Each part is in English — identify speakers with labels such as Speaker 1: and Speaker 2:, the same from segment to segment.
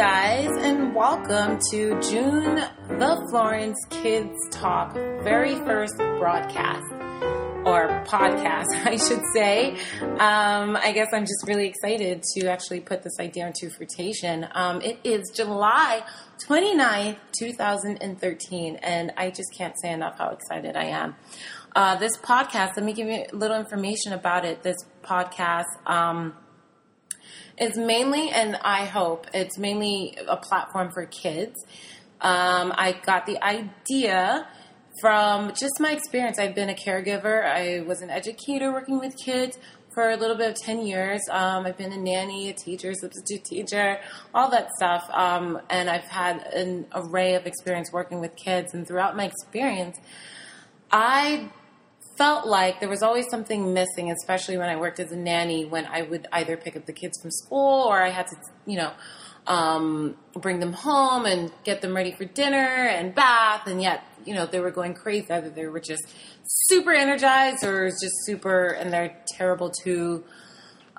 Speaker 1: guys, and welcome to June the Florence Kids Talk very first broadcast or podcast, I should say. Um, I guess I'm just really excited to actually put this idea into fruition. Um, it is July 29th, 2013, and I just can't say enough how excited I am. Uh, this podcast, let me give you a little information about it. This podcast, um, it's mainly, and I hope it's mainly a platform for kids. Um, I got the idea from just my experience. I've been a caregiver. I was an educator working with kids for a little bit of 10 years. Um, I've been a nanny, a teacher, substitute teacher, all that stuff. Um, and I've had an array of experience working with kids. And throughout my experience, I felt like there was always something missing, especially when I worked as a nanny, when I would either pick up the kids from school or I had to, you know, um, bring them home and get them ready for dinner and bath, and yet, you know, they were going crazy. Either they were just super energized or just super, and they're terrible two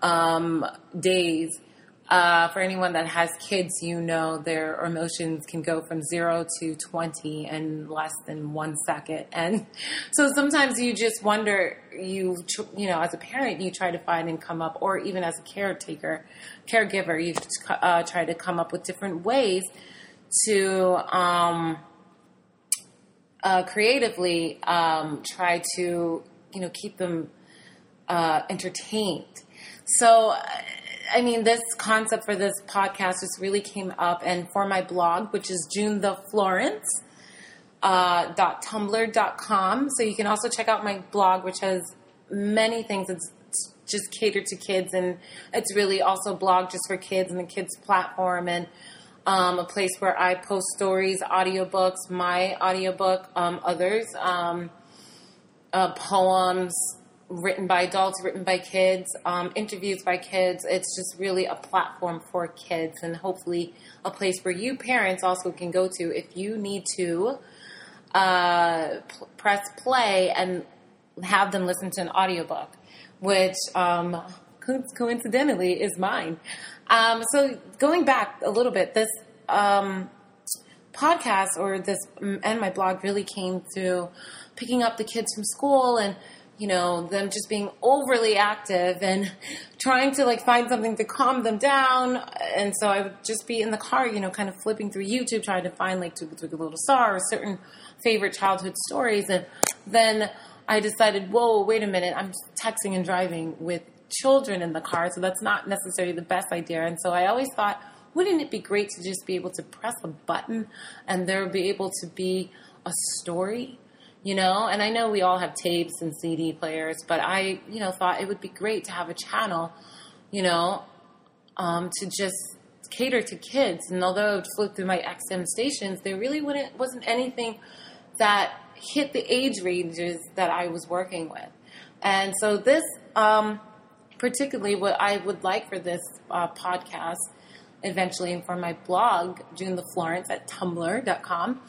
Speaker 1: um, days. Uh, for anyone that has kids, you know their emotions can go from zero to 20 in less than one second. And so sometimes you just wonder, you, you know, as a parent, you try to find and come up, or even as a caretaker, caregiver, you uh, try to come up with different ways to um, uh, creatively um, try to, you know, keep them uh, entertained. So, I mean, this concept for this podcast just really came up, and for my blog, which is June the Florence. Uh, dot tumblr.com so you can also check out my blog which has many things it's just catered to kids and it's really also a blog just for kids and the kids platform and um, a place where i post stories audiobooks my audiobook um, others um, uh, poems written by adults, written by kids, um, interviews by kids. It's just really a platform for kids and hopefully a place where you parents also can go to if you need to uh, p- press play and have them listen to an audiobook, which um, co- coincidentally is mine. Um, so going back a little bit, this um, podcast or this and my blog really came through picking up the kids from school and you know, them just being overly active and trying to like find something to calm them down. And so I would just be in the car, you know, kind of flipping through YouTube, trying to find like Twinkle Twinkle Little Star or certain favorite childhood stories. And then I decided, whoa, wait a minute, I'm texting and driving with children in the car, so that's not necessarily the best idea. And so I always thought, wouldn't it be great to just be able to press a button and there be able to be a story you know? And i know we all have tapes and cd players but i you know thought it would be great to have a channel you know um, to just cater to kids. And although i would flip through my xm stations there really wouldn't wasn't anything that hit the age ranges that i was working with. And so this um, particularly what i would like for this uh, podcast eventually and for my blog june the florence at tumblr.com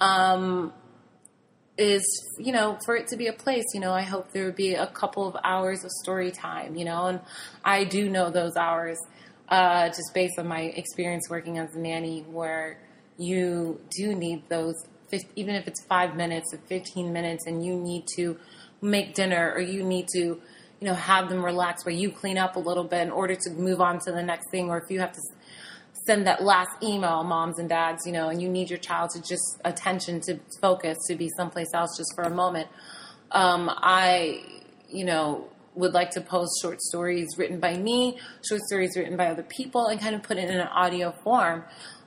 Speaker 1: um, is you know for it to be a place you know i hope there would be a couple of hours of story time you know and i do know those hours uh, just based on my experience working as a nanny where you do need those even if it's five minutes or 15 minutes and you need to make dinner or you need to you know have them relax where you clean up a little bit in order to move on to the next thing or if you have to send that last email, moms and dads, you know, and you need your child to just attention to focus to be someplace else just for a moment. Um, I, you know, would like to post short stories written by me, short stories written by other people, and kind of put it in an audio form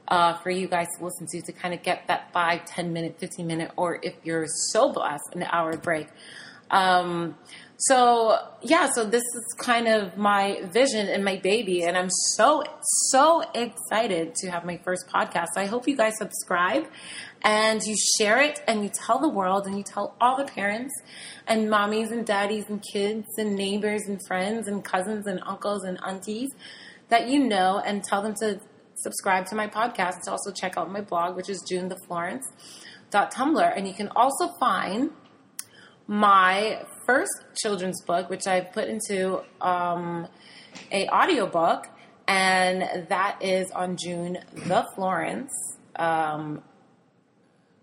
Speaker 1: uh, for you guys to listen to to kind of get that five, ten minute, 15 minute, or if you're so blessed, an hour break. Um, so yeah, so this is kind of my vision and my baby, and I'm so so excited to have my first podcast. I hope you guys subscribe and you share it and you tell the world and you tell all the parents and mommies and daddies and kids and neighbors and friends and cousins and uncles and aunties that you know and tell them to subscribe to my podcast. To also check out my blog, which is junetheflorence.tumblr, and you can also find my first children's book, which I've put into um, a audiobook, and that is on June the Florence. Um,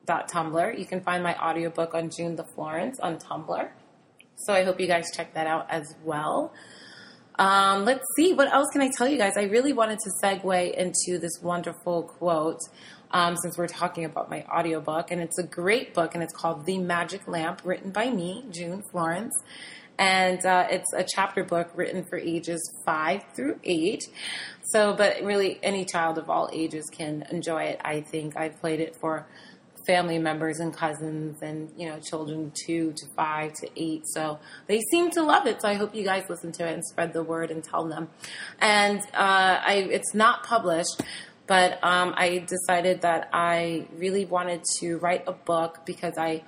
Speaker 1: dot Tumblr. You can find my audiobook on June the Florence on Tumblr. So I hope you guys check that out as well. Um, let's see, what else can I tell you guys? I really wanted to segue into this wonderful quote um, since we're talking about my audiobook. And it's a great book, and it's called The Magic Lamp, written by me, June Florence. And uh, it's a chapter book written for ages five through eight. So, but really, any child of all ages can enjoy it, I think. I've played it for family members and cousins and you know children two to five to eight so they seem to love it so i hope you guys listen to it and spread the word and tell them and uh, I, it's not published but um, i decided that i really wanted to write a book because i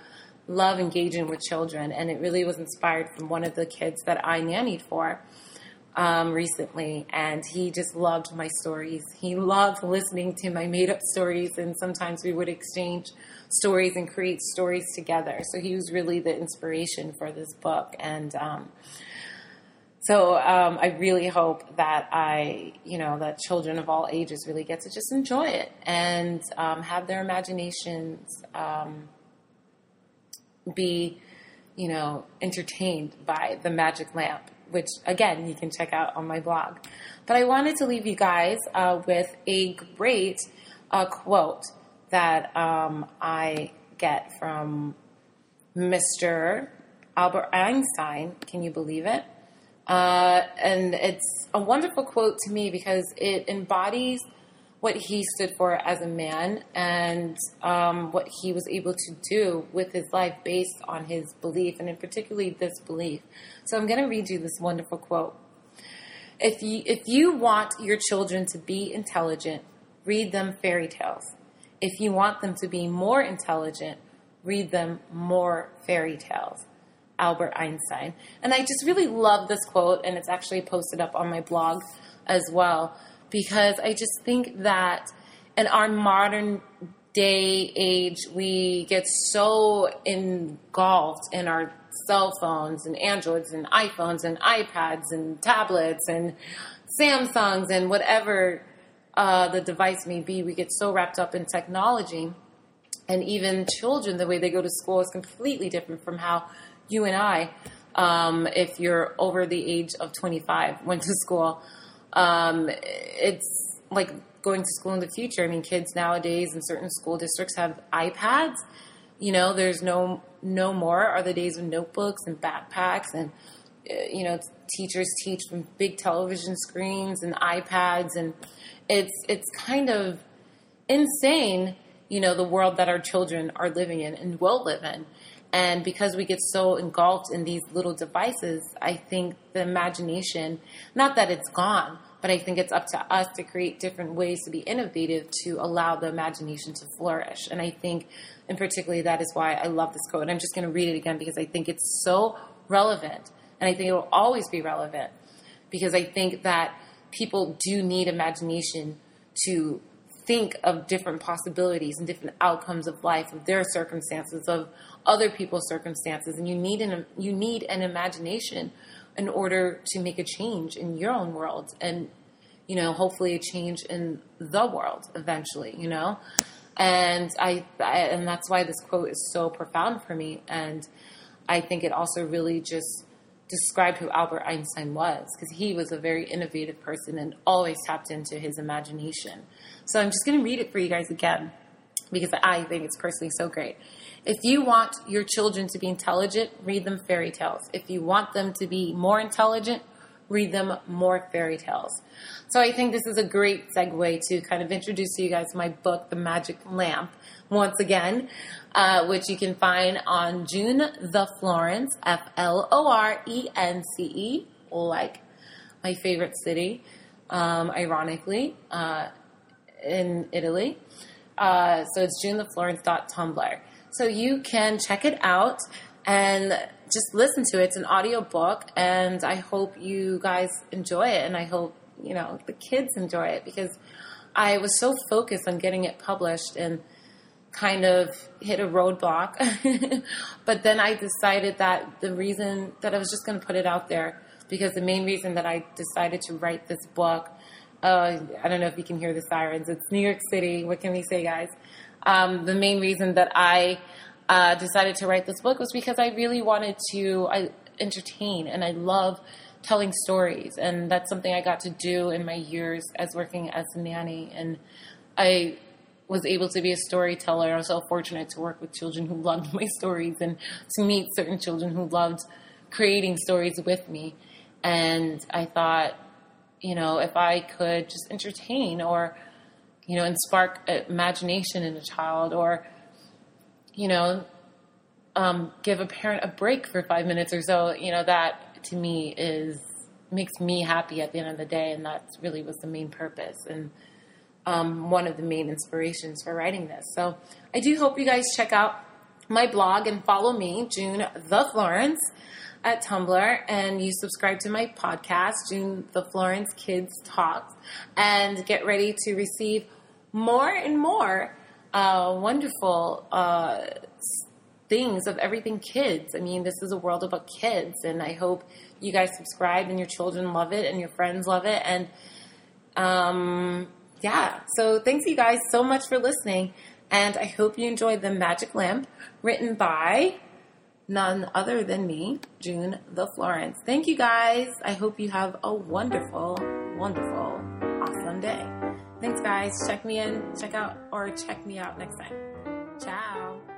Speaker 1: love engaging with children and it really was inspired from one of the kids that i nannied for um, recently, and he just loved my stories. He loved listening to my made up stories, and sometimes we would exchange stories and create stories together. So he was really the inspiration for this book, and um, so um, I really hope that I, you know, that children of all ages really get to just enjoy it and um, have their imaginations um, be, you know, entertained by the magic lamp which again you can check out on my blog. But I wanted to leave you guys uh, with a great uh, quote that um, I get from Mr. Albert Einstein. Can you believe it? Uh, and it's a wonderful quote to me because it embodies what he stood for as a man and um, what he was able to do with his life based on his belief, and in particularly this belief. So I'm going to read you this wonderful quote. If you, if you want your children to be intelligent, read them fairy tales. If you want them to be more intelligent, read them more fairy tales. Albert Einstein. And I just really love this quote, and it's actually posted up on my blog as well because I just think that in our modern day age, we get so engulfed in our cell phones and Androids and iPhones and iPads and tablets and Samsungs and whatever uh, the device may be. We get so wrapped up in technology. And even children, the way they go to school is completely different from how you and I, um, if you're over the age of 25, went to school. Um, it's like going to school in the future. I mean, kids nowadays in certain school districts have iPads. You know, there's no no more are the days of notebooks and backpacks and uh, you know teachers teach from big television screens and iPads and it's it's kind of insane. You know, the world that our children are living in and will live in. And because we get so engulfed in these little devices, I think the imagination, not that it's gone, but I think it's up to us to create different ways to be innovative to allow the imagination to flourish. And I think, and particularly, that is why I love this quote. And I'm just going to read it again because I think it's so relevant. And I think it will always be relevant because I think that people do need imagination to think of different possibilities and different outcomes of life, of their circumstances, of other people's circumstances, and you need an you need an imagination in order to make a change in your own world and you know hopefully a change in the world eventually you know? And I, I and that's why this quote is so profound for me. And i think it also really just described who albert einstein was because he was a very innovative person and always tapped into his imagination so i'm just going to read it for you guys again because i think it's personally so great if you want your children to be intelligent, read them fairy tales. If you want them to be more intelligent, read them more fairy tales. So I think this is a great segue to kind of introduce to you guys my book, The Magic Lamp, once again, uh, which you can find on June the Florence, F L O R E N C E, like my favorite city, um, ironically, uh, in Italy. Uh, so it's junetheflorence.tumblr. So you can check it out and just listen to it. It's an audio book, and I hope you guys enjoy it, and I hope you know the kids enjoy it because I was so focused on getting it published and kind of hit a roadblock. but then I decided that the reason that I was just going to put it out there because the main reason that I decided to write this book uh, I don't know if you can hear the sirens. It's New York City. What can we say, guys? Um, the main reason that I uh, decided to write this book was because I really wanted to I, entertain and I love telling stories. And that's something I got to do in my years as working as a nanny. And I was able to be a storyteller. I was so fortunate to work with children who loved my stories and to meet certain children who loved creating stories with me. And I thought, you know, if I could just entertain or, you know, and spark imagination in a child or, you know, um, give a parent a break for five minutes or so, you know, that to me is makes me happy at the end of the day, and that really was the main purpose and um, one of the main inspirations for writing this. So I do hope you guys check out my blog and follow me, June the Florence, at Tumblr, and you subscribe to my podcast, June the Florence Kids Talks, and get ready to receive more and more uh, wonderful. Uh, things of everything kids. I mean, this is a world about kids, and I hope you guys subscribe and your children love it and your friends love it. And um, yeah, so thanks you guys so much for listening, and I hope you enjoyed the Magic Lamp, written by none other than me, June the Florence. Thank you guys. I hope you have a wonderful, wonderful, awesome day. Thanks, guys. Check me in, check out, or check me out next time. Ciao.